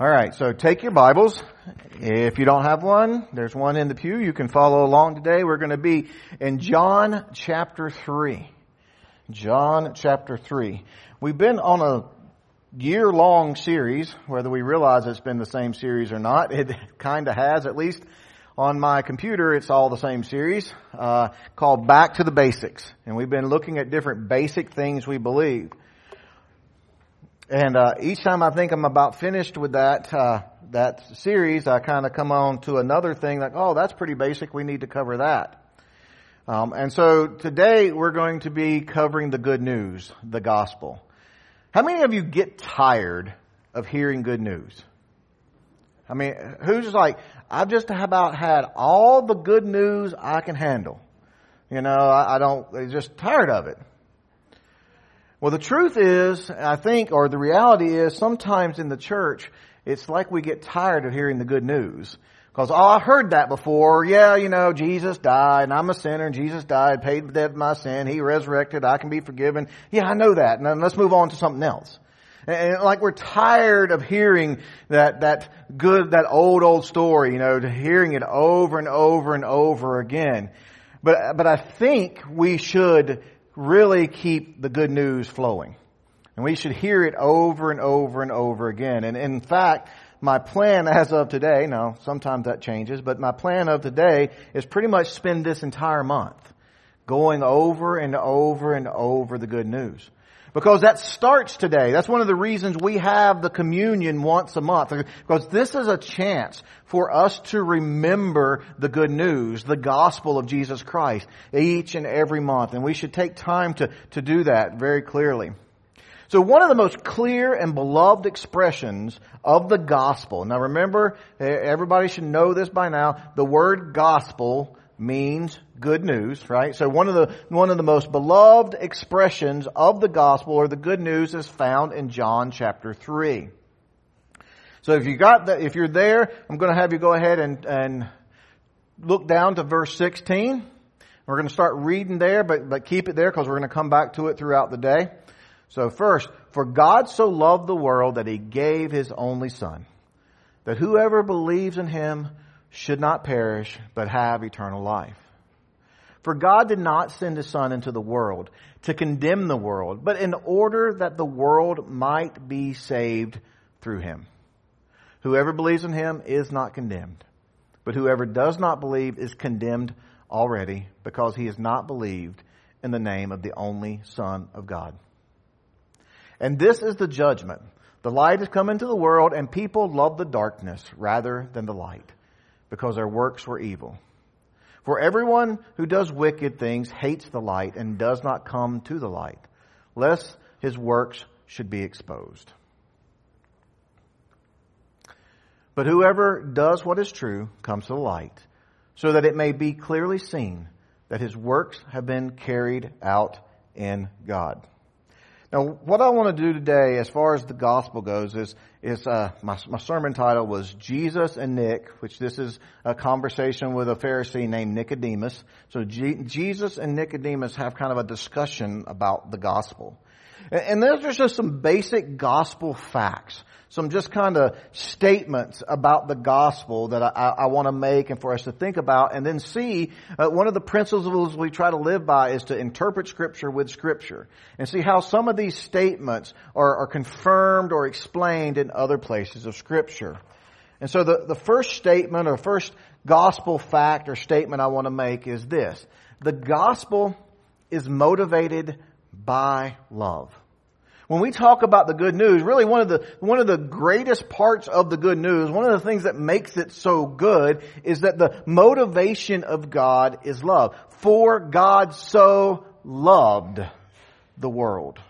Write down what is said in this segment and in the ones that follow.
All right, so take your Bibles. If you don't have one, there's one in the pew. You can follow along today. We're going to be in John chapter 3. John chapter 3. We've been on a year long series, whether we realize it's been the same series or not. It kind of has, at least on my computer, it's all the same series, uh, called Back to the Basics. And we've been looking at different basic things we believe. And uh, each time I think I'm about finished with that uh, that series, I kind of come on to another thing like, oh, that's pretty basic. We need to cover that. Um, and so today we're going to be covering the good news, the gospel. How many of you get tired of hearing good news? I mean, who's like, I've just about had all the good news I can handle. You know, I, I don't, just tired of it. Well, the truth is, I think, or the reality is, sometimes in the church, it's like we get tired of hearing the good news. Because, oh, I've heard that before. Yeah, you know, Jesus died, and I'm a sinner, and Jesus died, paid the debt of my sin, He resurrected, I can be forgiven. Yeah, I know that. Now let's move on to something else. And like we're tired of hearing that, that good, that old, old story, you know, hearing it over and over and over again. But, but I think we should really keep the good news flowing. And we should hear it over and over and over again. And in fact, my plan as of today, now sometimes that changes, but my plan of today is pretty much spend this entire month going over and over and over the good news. Because that starts today. That's one of the reasons we have the communion once a month. Because this is a chance for us to remember the good news, the gospel of Jesus Christ, each and every month. And we should take time to, to do that very clearly. So one of the most clear and beloved expressions of the gospel. Now remember, everybody should know this by now. The word gospel means good news, right? So one of the, one of the most beloved expressions of the gospel or the good news is found in John chapter 3. So if you got that, if you're there, I'm going to have you go ahead and, and look down to verse 16. We're going to start reading there, but, but keep it there because we're going to come back to it throughout the day. So first, for God so loved the world that he gave his only son, that whoever believes in him should not perish, but have eternal life. For God did not send his Son into the world to condemn the world, but in order that the world might be saved through him. Whoever believes in him is not condemned, but whoever does not believe is condemned already because he has not believed in the name of the only Son of God. And this is the judgment. The light has come into the world and people love the darkness rather than the light because their works were evil. For everyone who does wicked things hates the light and does not come to the light, lest his works should be exposed. But whoever does what is true comes to the light, so that it may be clearly seen that his works have been carried out in God. Now, what I want to do today, as far as the gospel goes, is is uh, my my sermon title was Jesus and Nick, which this is a conversation with a Pharisee named Nicodemus. So G- Jesus and Nicodemus have kind of a discussion about the gospel, and, and are just some basic gospel facts some just kind of statements about the gospel that I, I want to make and for us to think about and then see uh, one of the principles we try to live by is to interpret scripture with scripture and see how some of these statements are, are confirmed or explained in other places of scripture. And so the, the first statement or first gospel fact or statement I want to make is this. The gospel is motivated by love when we talk about the good news, really one of the, one of the greatest parts of the good news, one of the things that makes it so good is that the motivation of God is love. For God so loved the world.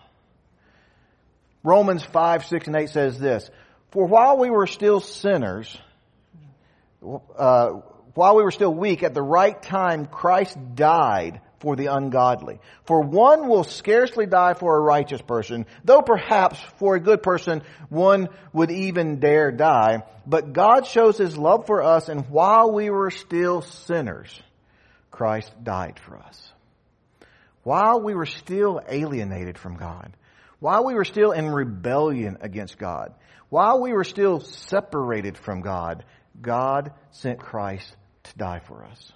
Romans 5, 6, and 8 says this, For while we were still sinners, uh, while we were still weak, at the right time Christ died for the ungodly. For one will scarcely die for a righteous person, though perhaps for a good person one would even dare die. But God shows his love for us, and while we were still sinners, Christ died for us. While we were still alienated from God, while we were still in rebellion against God, while we were still separated from God, God sent Christ to die for us.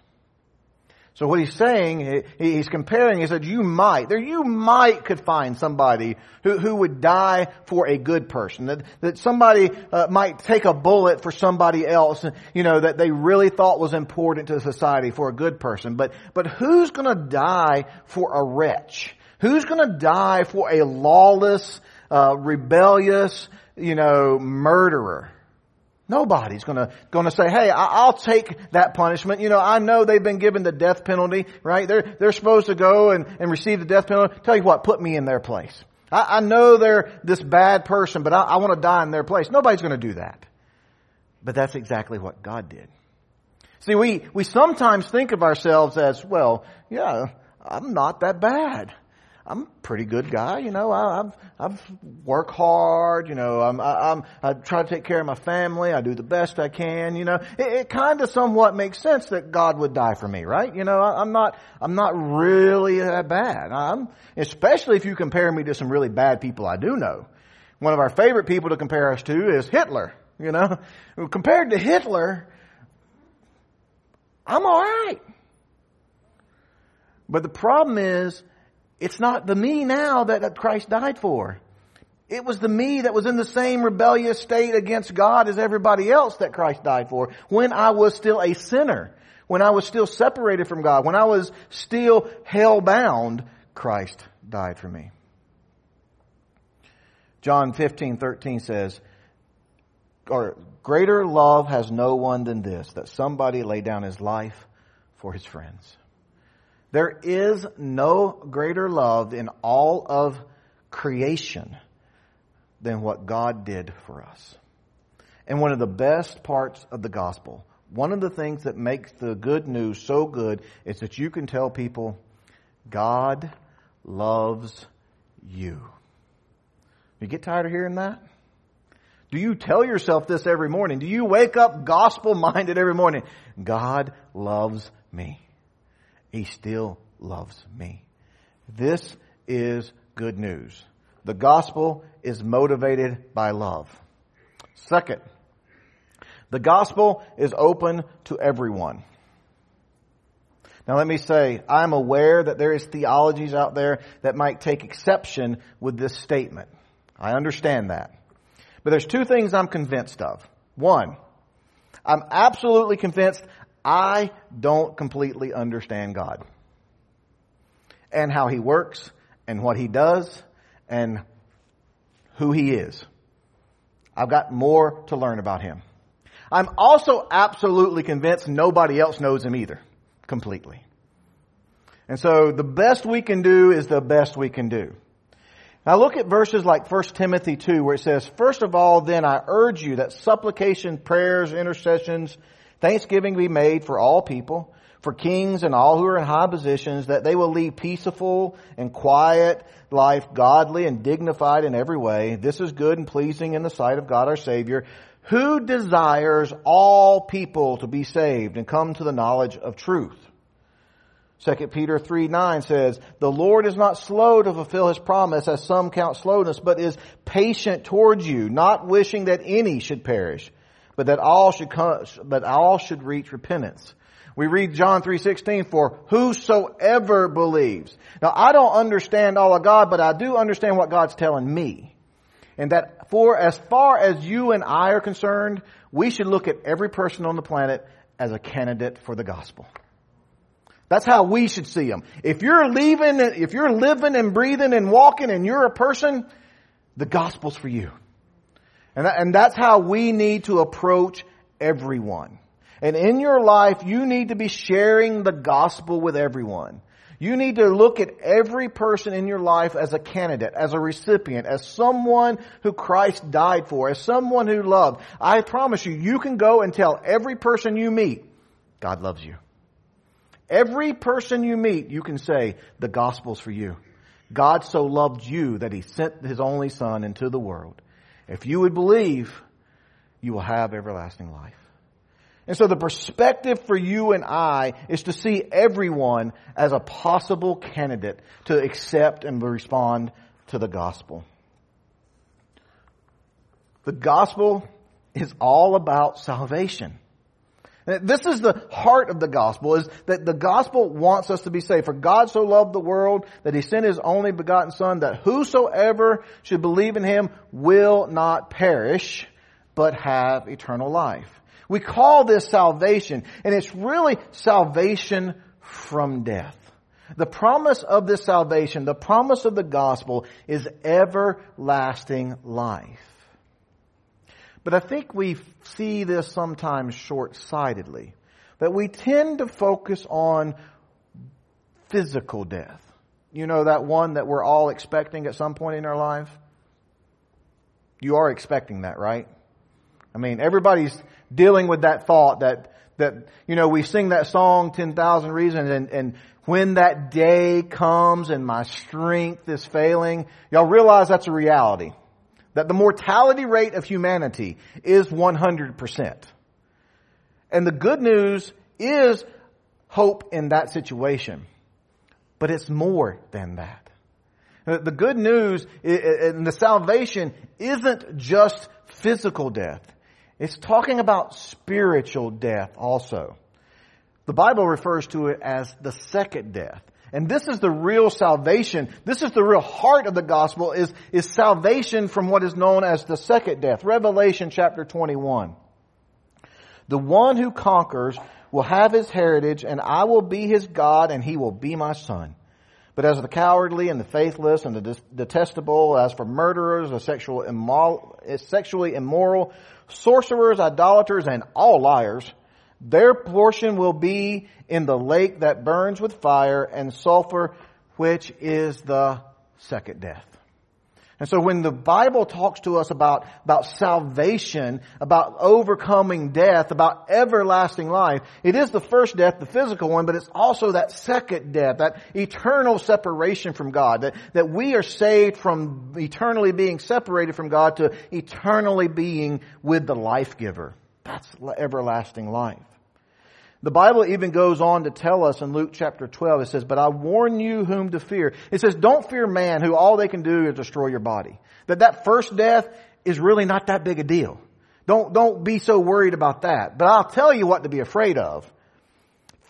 So what he's saying, he's comparing, he said, you might, there you might could find somebody who, who would die for a good person. That, that somebody uh, might take a bullet for somebody else, you know, that they really thought was important to society for a good person. But, but who's gonna die for a wretch? Who's gonna die for a lawless, uh, rebellious, you know, murderer? Nobody's gonna, gonna say, hey, I'll take that punishment. You know, I know they've been given the death penalty, right? They're, they're supposed to go and, and receive the death penalty. Tell you what, put me in their place. I, I know they're this bad person, but I, I want to die in their place. Nobody's gonna do that. But that's exactly what God did. See, we, we sometimes think of ourselves as, well, yeah, I'm not that bad. I'm a pretty good guy, you know. I, I've I've work hard, you know. I'm I, I'm I try to take care of my family. I do the best I can, you know. It, it kind of somewhat makes sense that God would die for me, right? You know, I, I'm not I'm not really that bad. I'm especially if you compare me to some really bad people I do know. One of our favorite people to compare us to is Hitler. You know, compared to Hitler, I'm all right. But the problem is it's not the me now that Christ died for. It was the me that was in the same rebellious state against God as everybody else that Christ died for when I was still a sinner. When I was still separated from God. When I was still hell bound, Christ died for me. John 15, 13 says, or greater love has no one than this, that somebody lay down his life for his friends. There is no greater love in all of creation than what God did for us. And one of the best parts of the gospel, one of the things that makes the good news so good is that you can tell people, God loves you. You get tired of hearing that? Do you tell yourself this every morning? Do you wake up gospel minded every morning? God loves me. He still loves me. This is good news. The gospel is motivated by love. Second, the gospel is open to everyone. Now let me say, I'm aware that there is theologies out there that might take exception with this statement. I understand that. But there's two things I'm convinced of. One, I'm absolutely convinced I don't completely understand God and how He works and what He does and who He is. I've got more to learn about Him. I'm also absolutely convinced nobody else knows Him either, completely. And so the best we can do is the best we can do. Now look at verses like 1 Timothy 2 where it says, First of all then I urge you that supplication, prayers, intercessions, Thanksgiving be made for all people, for kings and all who are in high positions, that they will lead peaceful and quiet life, godly and dignified in every way. This is good and pleasing in the sight of God our Savior, who desires all people to be saved and come to the knowledge of truth. 2 Peter 3 9 says, The Lord is not slow to fulfill his promise, as some count slowness, but is patient towards you, not wishing that any should perish, but that all should come, but all should reach repentance. We read John 3:16 for whosoever believes. Now I don't understand all of God, but I do understand what God's telling me. And that for as far as you and I are concerned, we should look at every person on the planet as a candidate for the gospel. That's how we should see them. If you're leaving, if you're living and breathing and walking and you're a person, the gospel's for you. And, that, and that's how we need to approach everyone. And in your life, you need to be sharing the gospel with everyone. You need to look at every person in your life as a candidate, as a recipient, as someone who Christ died for, as someone who loved. I promise you, you can go and tell every person you meet, God loves you. Every person you meet, you can say, the gospel's for you. God so loved you that he sent his only son into the world if you would believe, you will have everlasting life. And so the perspective for you and I is to see everyone as a possible candidate to accept and respond to the gospel. The gospel is all about salvation. This is the heart of the gospel, is that the gospel wants us to be saved. For God so loved the world that he sent his only begotten son that whosoever should believe in him will not perish, but have eternal life. We call this salvation, and it's really salvation from death. The promise of this salvation, the promise of the gospel is everlasting life. But I think we see this sometimes short-sightedly. That we tend to focus on physical death. You know that one that we're all expecting at some point in our life? You are expecting that, right? I mean, everybody's dealing with that thought that, that, you know, we sing that song, 10,000 Reasons, and, and when that day comes and my strength is failing, y'all realize that's a reality that the mortality rate of humanity is 100%. And the good news is hope in that situation. But it's more than that. The good news and the salvation isn't just physical death. It's talking about spiritual death also. The Bible refers to it as the second death. And this is the real salvation. This is the real heart of the gospel is, is salvation from what is known as the second death. Revelation chapter 21. The one who conquers will have his heritage and I will be his God and he will be my son. But as the cowardly and the faithless and the detestable, as for murderers, the sexual sexually immoral, sorcerers, idolaters, and all liars, their portion will be in the lake that burns with fire and sulfur, which is the second death. And so when the Bible talks to us about, about salvation, about overcoming death, about everlasting life, it is the first death, the physical one, but it's also that second death, that eternal separation from God, that, that we are saved from eternally being separated from God to eternally being with the life giver. That's everlasting life. The Bible even goes on to tell us in Luke chapter 12, it says, but I warn you whom to fear. It says, don't fear man who all they can do is destroy your body. That that first death is really not that big a deal. Don't, don't be so worried about that. But I'll tell you what to be afraid of.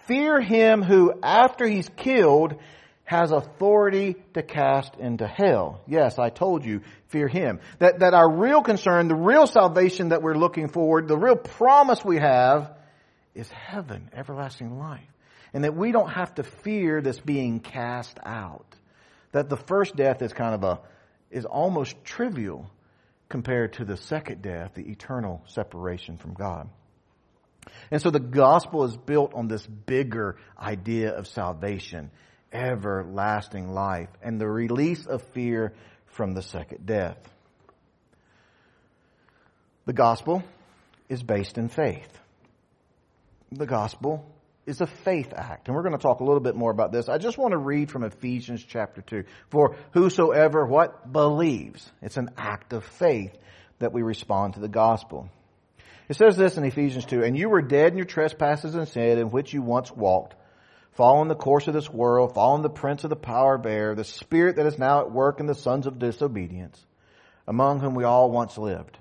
Fear him who after he's killed has authority to cast into hell. Yes, I told you, fear him. That, that our real concern, the real salvation that we're looking forward, the real promise we have is heaven, everlasting life. And that we don't have to fear this being cast out. That the first death is kind of a, is almost trivial compared to the second death, the eternal separation from God. And so the gospel is built on this bigger idea of salvation, everlasting life, and the release of fear from the second death. The gospel is based in faith the gospel is a faith act. And we're going to talk a little bit more about this. I just want to read from Ephesians chapter 2. For whosoever what believes. It's an act of faith that we respond to the gospel. It says this in Ephesians 2, And you were dead in your trespasses and sin in which you once walked, following the course of this world, following the prince of the power air, the spirit that is now at work in the sons of disobedience, among whom we all once lived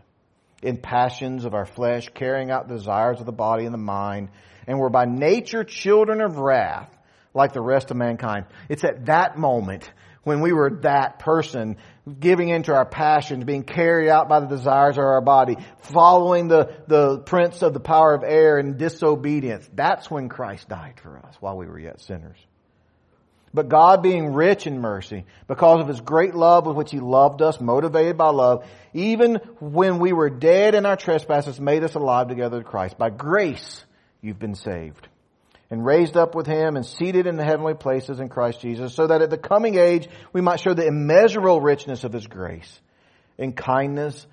in passions of our flesh, carrying out the desires of the body and the mind, and were by nature children of wrath, like the rest of mankind. It's at that moment when we were that person, giving into our passions, being carried out by the desires of our body, following the, the prince of the power of air and disobedience. That's when Christ died for us while we were yet sinners. But God being rich in mercy, because of His great love with which He loved us, motivated by love, even when we were dead in our trespasses, made us alive together with Christ. By grace, you've been saved. And raised up with Him and seated in the heavenly places in Christ Jesus, so that at the coming age we might show the immeasurable richness of His grace and kindness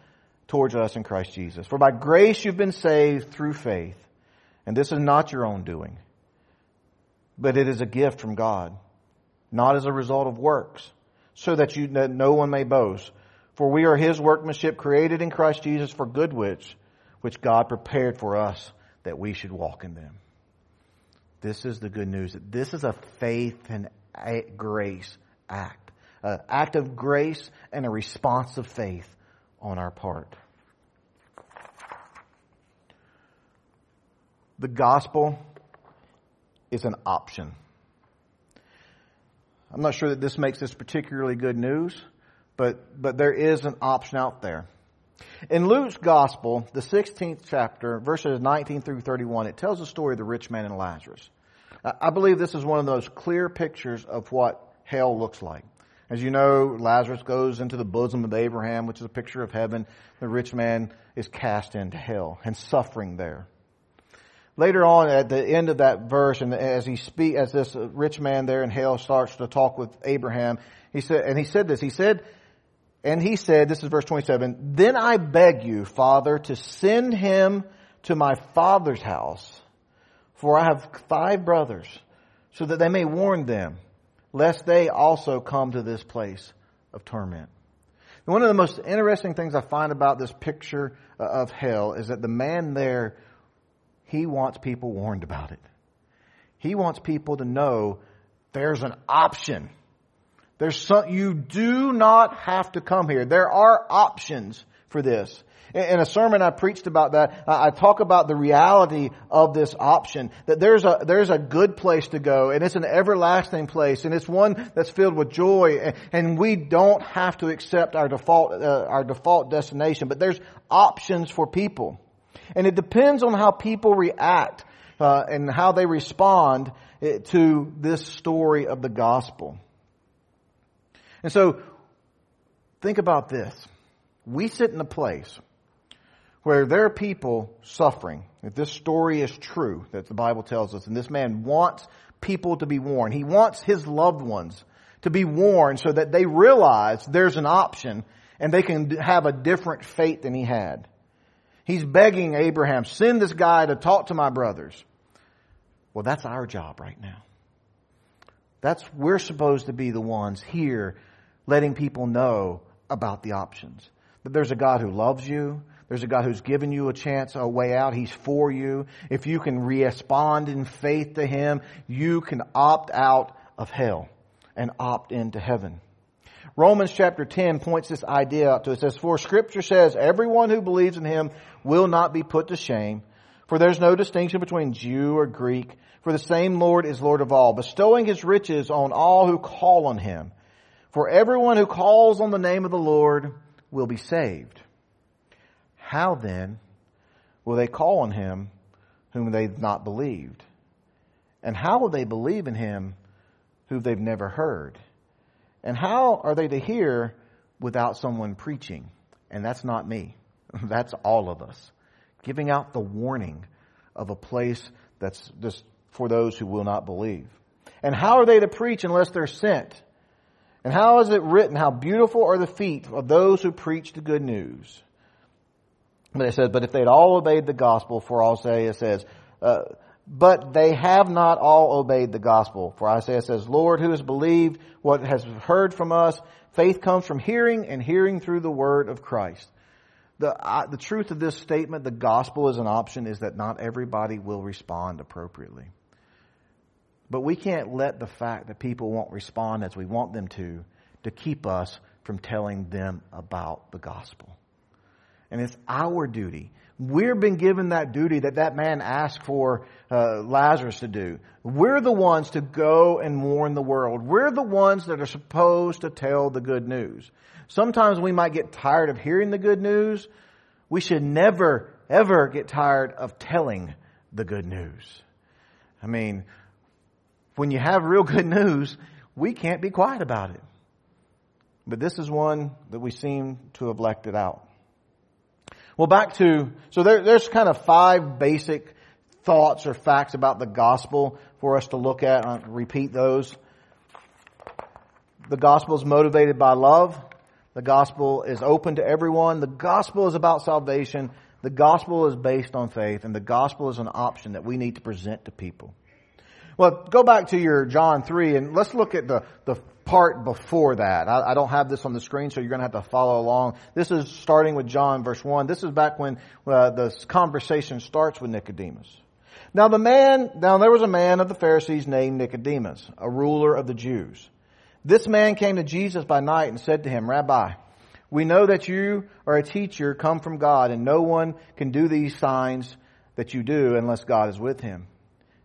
towards us in Christ Jesus. For by grace you've been saved through faith. And this is not your own doing, but it is a gift from God not as a result of works, so that you that no one may boast. For we are his workmanship created in Christ Jesus for good which which God prepared for us that we should walk in them. This is the good news. This is a faith and a grace act, an act of grace and a response of faith on our part. The gospel is an option. I'm not sure that this makes this particularly good news, but, but there is an option out there. In Luke's gospel, the 16th chapter, verses 19 through 31, it tells the story of the rich man and Lazarus. I believe this is one of those clear pictures of what hell looks like. As you know, Lazarus goes into the bosom of Abraham, which is a picture of heaven. The rich man is cast into hell and suffering there. Later on, at the end of that verse, and as he speak, as this rich man there in hell starts to talk with Abraham, he said, and he said this, he said, and he said, this is verse 27, then I beg you, Father, to send him to my father's house, for I have five brothers, so that they may warn them, lest they also come to this place of torment. And one of the most interesting things I find about this picture uh, of hell is that the man there, he wants people warned about it. He wants people to know there's an option there's some, you do not have to come here. There are options for this. In a sermon I preached about that, I talk about the reality of this option. That there's a, there's a good place to go and it's an everlasting place and it's one that's filled with joy and we don't have to accept our default, uh, our default destination. But there's options for people. And it depends on how people react uh, and how they respond eh, to this story of the gospel. And so, think about this. We sit in a place where there are people suffering. If this story is true, that the Bible tells us, and this man wants people to be warned. He wants his loved ones to be warned so that they realize there's an option and they can have a different fate than he had. He's begging Abraham, send this guy to talk to my brothers. Well, that's our job right now. That's, we're supposed to be the ones here letting people know about the options. That there's a God who loves you. There's a God who's given you a chance, a way out. He's for you. If you can respond in faith to Him, you can opt out of hell and opt into heaven. Romans chapter 10 points this idea out to us. It says, For scripture says, everyone who believes in Him will not be put to shame. For there's no distinction between Jew or Greek. For the same Lord is Lord of all, bestowing His riches on all who call on Him. For everyone who calls on the name of the Lord will be saved. How then will they call on him whom they've not believed? And how will they believe in him who they've never heard? And how are they to hear without someone preaching? And that's not me. That's all of us. Giving out the warning of a place that's just for those who will not believe. And how are they to preach unless they're sent? And how is it written, how beautiful are the feet of those who preach the good news? But it says, but if they'd all obeyed the gospel, for Isaiah says, uh, but they have not all obeyed the gospel. For Isaiah says, Lord, who has believed what has heard from us? Faith comes from hearing and hearing through the word of Christ. The, uh, the truth of this statement, the gospel is an option, is that not everybody will respond appropriately. But we can't let the fact that people won't respond as we want them to, to keep us from telling them about the gospel. And it's our duty. We've been given that duty that that man asked for uh, Lazarus to do. We're the ones to go and warn the world. We're the ones that are supposed to tell the good news. Sometimes we might get tired of hearing the good news. We should never, ever get tired of telling the good news. I mean, when you have real good news, we can't be quiet about it. But this is one that we seem to have left it out. Well, back to, so there, there's kind of five basic thoughts or facts about the gospel for us to look at. I'll repeat those. The gospel is motivated by love. The gospel is open to everyone. The gospel is about salvation. The gospel is based on faith. And the gospel is an option that we need to present to people. Well, go back to your John 3 and let's look at the, the part before that. I, I don't have this on the screen, so you're going to have to follow along. This is starting with John verse 1. This is back when uh, the conversation starts with Nicodemus. Now the man, now there was a man of the Pharisees named Nicodemus, a ruler of the Jews. This man came to Jesus by night and said to him, Rabbi, we know that you are a teacher come from God and no one can do these signs that you do unless God is with him.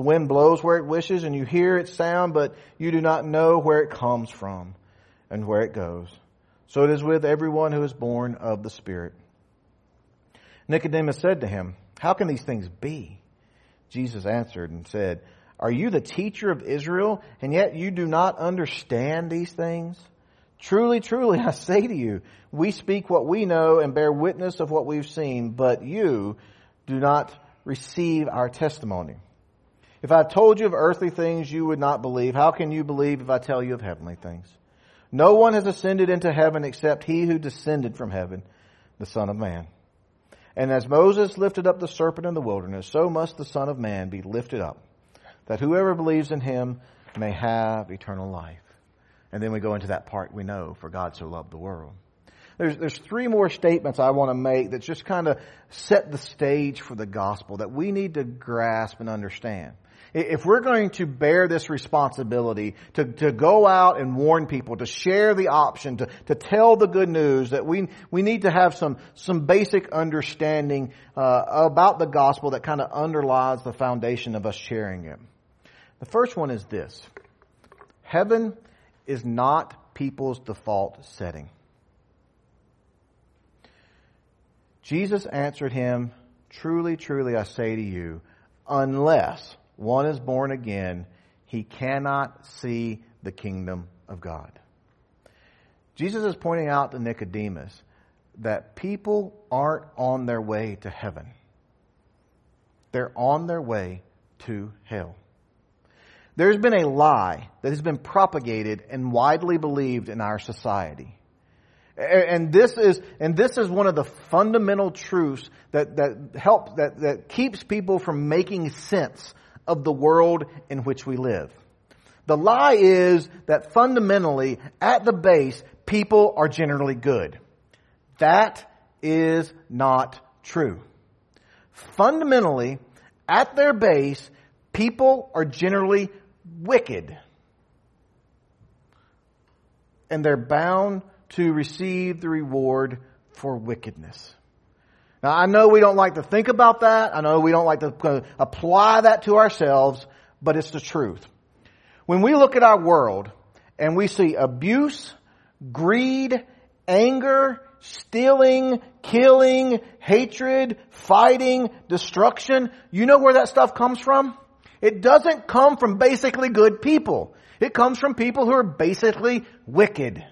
The wind blows where it wishes, and you hear its sound, but you do not know where it comes from and where it goes. So it is with everyone who is born of the Spirit. Nicodemus said to him, How can these things be? Jesus answered and said, Are you the teacher of Israel, and yet you do not understand these things? Truly, truly, I say to you, we speak what we know and bear witness of what we've seen, but you do not receive our testimony. If I told you of earthly things you would not believe, how can you believe if I tell you of heavenly things? No one has ascended into heaven except he who descended from heaven, the Son of Man. And as Moses lifted up the serpent in the wilderness, so must the Son of Man be lifted up, that whoever believes in him may have eternal life. And then we go into that part we know, for God so loved the world. There's, there's three more statements I want to make that just kind of set the stage for the gospel that we need to grasp and understand. If we're going to bear this responsibility to, to go out and warn people, to share the option, to, to tell the good news, that we, we need to have some, some basic understanding uh, about the gospel that kind of underlies the foundation of us sharing it. The first one is this. Heaven is not people's default setting. Jesus answered him, Truly, truly, I say to you, unless one is born again, he cannot see the kingdom of God. Jesus is pointing out to Nicodemus that people aren't on their way to heaven. They're on their way to hell. There's been a lie that has been propagated and widely believed in our society. And this is, and this is one of the fundamental truths that, that help, that, that keeps people from making sense of the world in which we live. The lie is that fundamentally, at the base, people are generally good. That is not true. Fundamentally, at their base, people are generally wicked. And they're bound to receive the reward for wickedness. Now I know we don't like to think about that. I know we don't like to uh, apply that to ourselves, but it's the truth. When we look at our world and we see abuse, greed, anger, stealing, killing, hatred, fighting, destruction, you know where that stuff comes from? It doesn't come from basically good people. It comes from people who are basically wicked.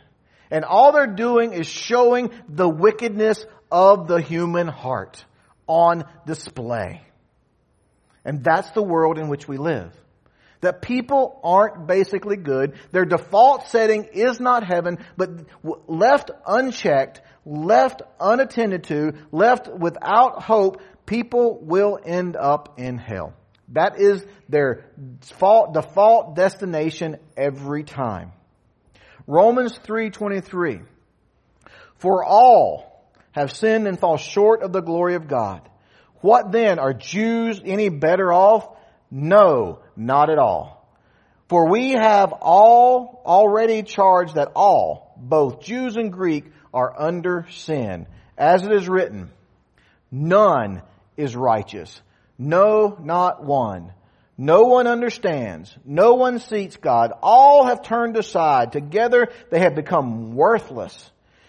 And all they're doing is showing the wickedness of the human heart on display. And that's the world in which we live. That people aren't basically good. Their default setting is not heaven, but left unchecked, left unattended to, left without hope, people will end up in hell. That is their default, destination every time. Romans 3:23 For all have sinned and fall short of the glory of God. What then are Jews any better off? No, not at all. For we have all already charged that all, both Jews and Greek, are under sin. As it is written, none is righteous. No, not one. No one understands. No one seeks God. All have turned aside. Together they have become worthless.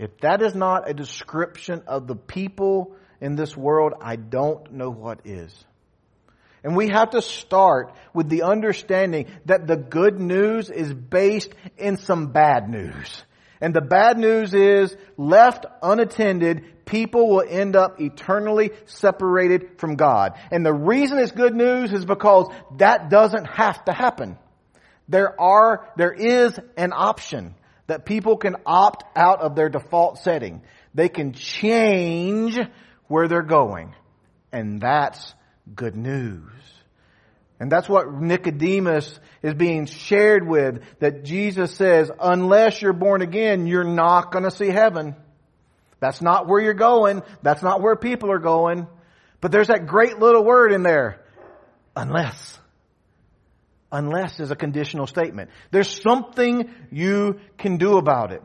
If that is not a description of the people in this world, I don't know what is. And we have to start with the understanding that the good news is based in some bad news. And the bad news is left unattended, people will end up eternally separated from God. And the reason it's good news is because that doesn't have to happen. There are, there is an option that people can opt out of their default setting. They can change where they're going. And that's good news. And that's what Nicodemus is being shared with, that Jesus says, unless you're born again, you're not gonna see heaven. That's not where you're going. That's not where people are going. But there's that great little word in there. Unless. Unless is a conditional statement. There's something you can do about it.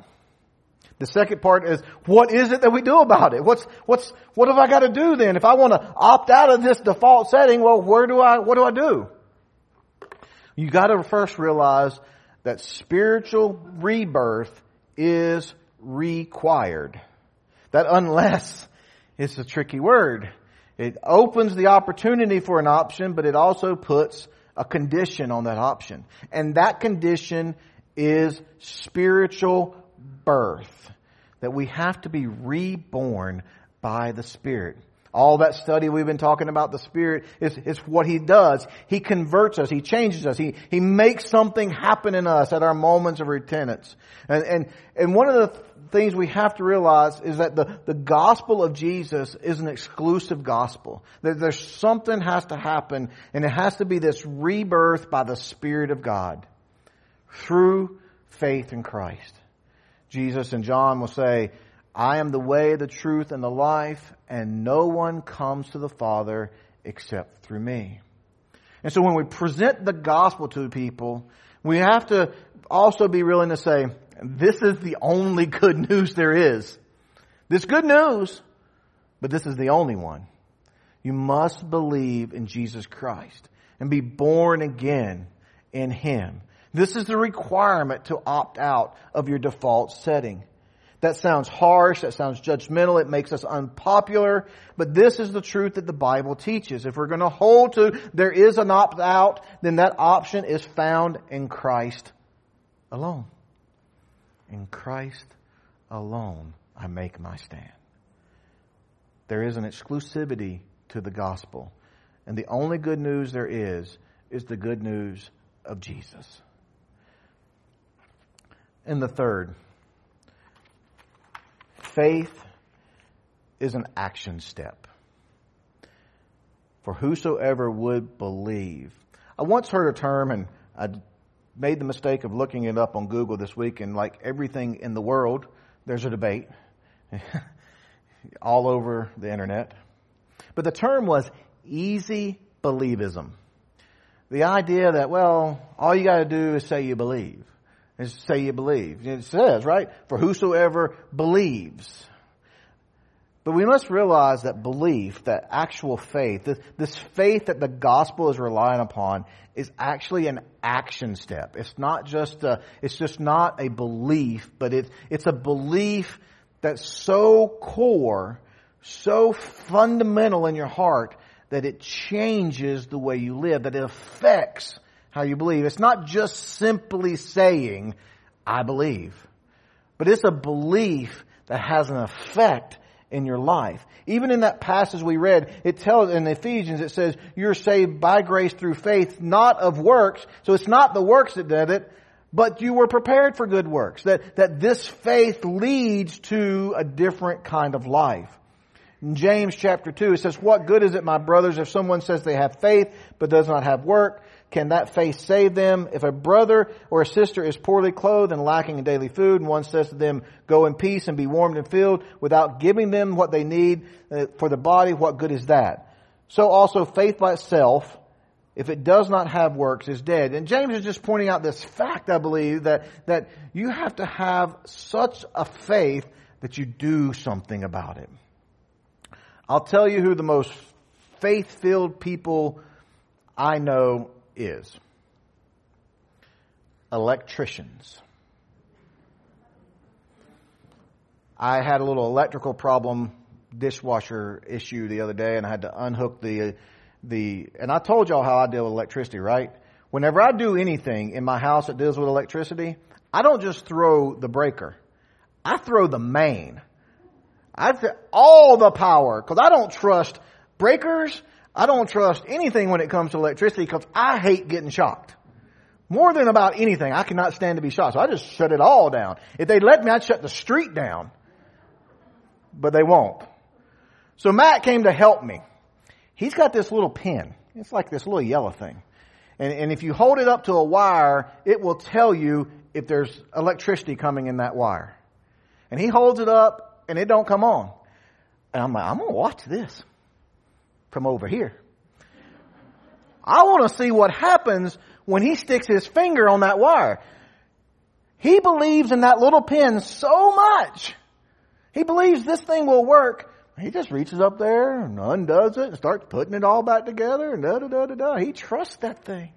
The second part is, what is it that we do about it? What's, what's, what have I got to do then? If I want to opt out of this default setting, well, where do I, what do I do? You got to first realize that spiritual rebirth is required. That unless is a tricky word. It opens the opportunity for an option, but it also puts a condition on that option. And that condition is spiritual birth. That we have to be reborn by the Spirit. All that study we've been talking about the Spirit is, is what He does. He converts us. He changes us. He, He makes something happen in us at our moments of repentance. And, and, and one of the things we have to realize is that the, the gospel of Jesus is an exclusive gospel. That there's something has to happen and it has to be this rebirth by the Spirit of God through faith in Christ. Jesus and John will say, I am the way, the truth, and the life, and no one comes to the Father except through me. And so when we present the gospel to people, we have to also be willing to say, this is the only good news there is. This good news, but this is the only one. You must believe in Jesus Christ and be born again in Him. This is the requirement to opt out of your default setting. That sounds harsh, that sounds judgmental, it makes us unpopular, but this is the truth that the Bible teaches. If we're going to hold to there is an opt out, then that option is found in Christ alone. In Christ alone I make my stand. There is an exclusivity to the gospel. And the only good news there is, is the good news of Jesus. And the third, faith is an action step. For whosoever would believe. I once heard a term and I made the mistake of looking it up on Google this week and like everything in the world, there's a debate all over the internet. But the term was easy believism. The idea that, well, all you gotta do is say you believe and say you believe. It says, right? For whosoever believes. But we must realize that belief, that actual faith, this, this, faith that the gospel is relying upon is actually an action step. It's not just a, it's just not a belief, but it, it's a belief that's so core, so fundamental in your heart that it changes the way you live, that it affects how you believe. It's not just simply saying, I believe, but it's a belief that has an effect in your life. Even in that passage we read, it tells in Ephesians, it says, you're saved by grace through faith, not of works. So it's not the works that did it, but you were prepared for good works. That, that this faith leads to a different kind of life. In James chapter 2, it says, What good is it, my brothers, if someone says they have faith but does not have work? Can that faith save them? If a brother or a sister is poorly clothed and lacking in daily food, and one says to them, go in peace and be warmed and filled, without giving them what they need uh, for the body, what good is that? So also faith by itself, if it does not have works, is dead. And James is just pointing out this fact, I believe, that, that you have to have such a faith that you do something about it. I'll tell you who the most faith-filled people I know is electricians. I had a little electrical problem dishwasher issue the other day and I had to unhook the the, and I told y'all how I deal with electricity, right? Whenever I do anything in my house that deals with electricity, I don't just throw the breaker. I throw the main. I th- all the power because I don't trust breakers. I don't trust anything when it comes to electricity because I hate getting shocked. More than about anything, I cannot stand to be shocked. So I just shut it all down. If they let me, I'd shut the street down. But they won't. So Matt came to help me. He's got this little pin. It's like this little yellow thing. And, and if you hold it up to a wire, it will tell you if there's electricity coming in that wire. And he holds it up and it don't come on. And I'm like, I'm going to watch this from over here. I want to see what happens when he sticks his finger on that wire. He believes in that little pin so much. He believes this thing will work. He just reaches up there and undoes it and starts putting it all back together and da da da da da. He trusts that thing.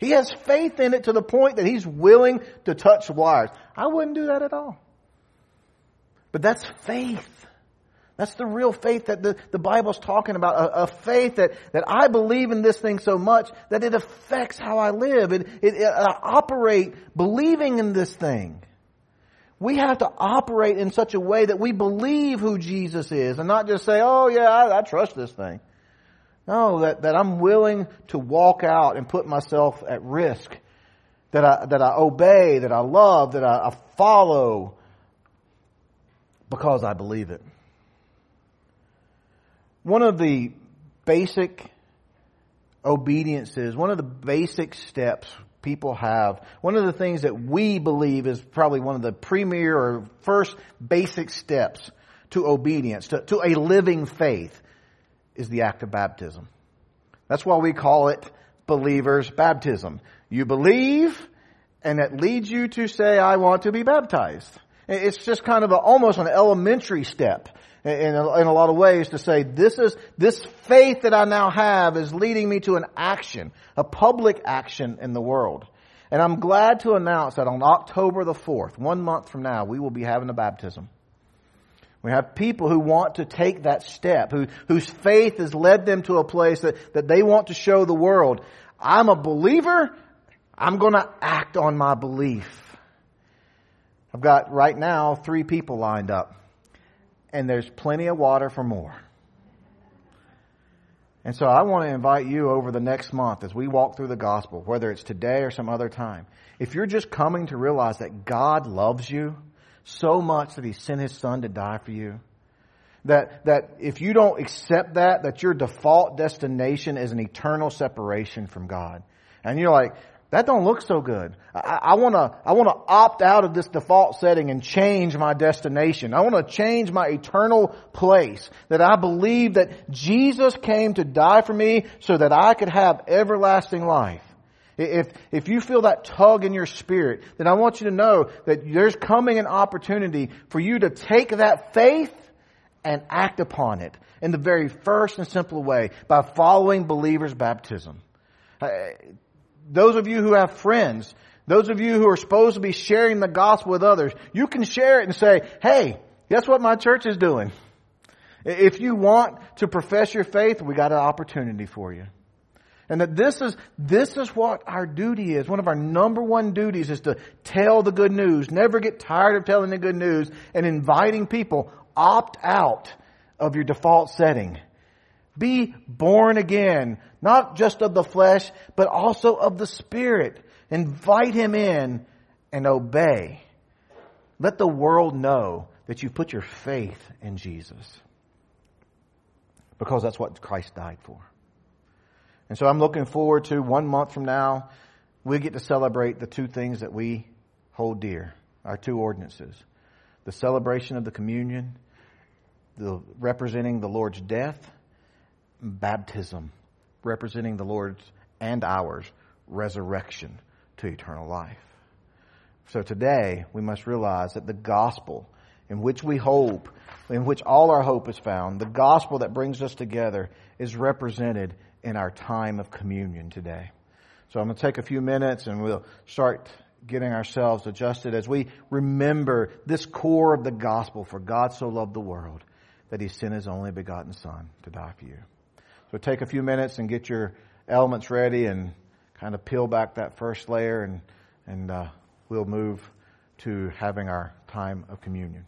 He has faith in it to the point that he's willing to touch wires. I wouldn't do that at all. But that's faith. That's the real faith that the, the Bible's talking about. A, a, faith that, that I believe in this thing so much that it affects how I live. It, it, it I operate believing in this thing. We have to operate in such a way that we believe who Jesus is and not just say, oh yeah, I, I trust this thing. No, that, that I'm willing to walk out and put myself at risk. That I, that I obey, that I love, that I, I follow because I believe it. One of the basic obediences, one of the basic steps people have, one of the things that we believe is probably one of the premier or first basic steps to obedience, to, to a living faith, is the act of baptism. That's why we call it believers baptism. You believe, and it leads you to say, I want to be baptized. It's just kind of a, almost an elementary step in a, in a lot of ways to say this is, this faith that I now have is leading me to an action, a public action in the world. And I'm glad to announce that on October the 4th, one month from now, we will be having a baptism. We have people who want to take that step, who, whose faith has led them to a place that, that they want to show the world. I'm a believer. I'm going to act on my belief. I've got right now three people lined up, and there's plenty of water for more. And so I want to invite you over the next month as we walk through the gospel, whether it's today or some other time. If you're just coming to realize that God loves you so much that he sent his son to die for you, that, that if you don't accept that, that your default destination is an eternal separation from God. And you're like, that don't look so good. I, want to, I want to opt out of this default setting and change my destination. I want to change my eternal place. That I believe that Jesus came to die for me so that I could have everlasting life. If, if you feel that tug in your spirit, then I want you to know that there's coming an opportunity for you to take that faith and act upon it in the very first and simple way by following believers' baptism those of you who have friends, those of you who are supposed to be sharing the gospel with others, you can share it and say, hey, guess what my church is doing? If you want to profess your faith, we got an opportunity for you. And that this is, this is what our duty is. One of our number one duties is to tell the good news. Never get tired of telling the good news and inviting people opt out of your default setting be born again, not just of the flesh, but also of the Spirit. Invite Him in and obey. Let the world know that you put your faith in Jesus. Because that's what Christ died for. And so I'm looking forward to one month from now, we get to celebrate the two things that we hold dear, our two ordinances. The celebration of the communion, the representing the Lord's death, baptism, representing the Lord's and ours resurrection to eternal life. So today we must realize that the gospel in which we hope, in which all our hope is found, the gospel that brings us together is represented in our time of communion today. So I'm going to take a few minutes and we'll start getting ourselves adjusted as we remember this core of the gospel for God so loved the world that he sent his only begotten son to die for you. So take a few minutes and get your elements ready and kind of peel back that first layer and, and uh, we'll move to having our time of communion.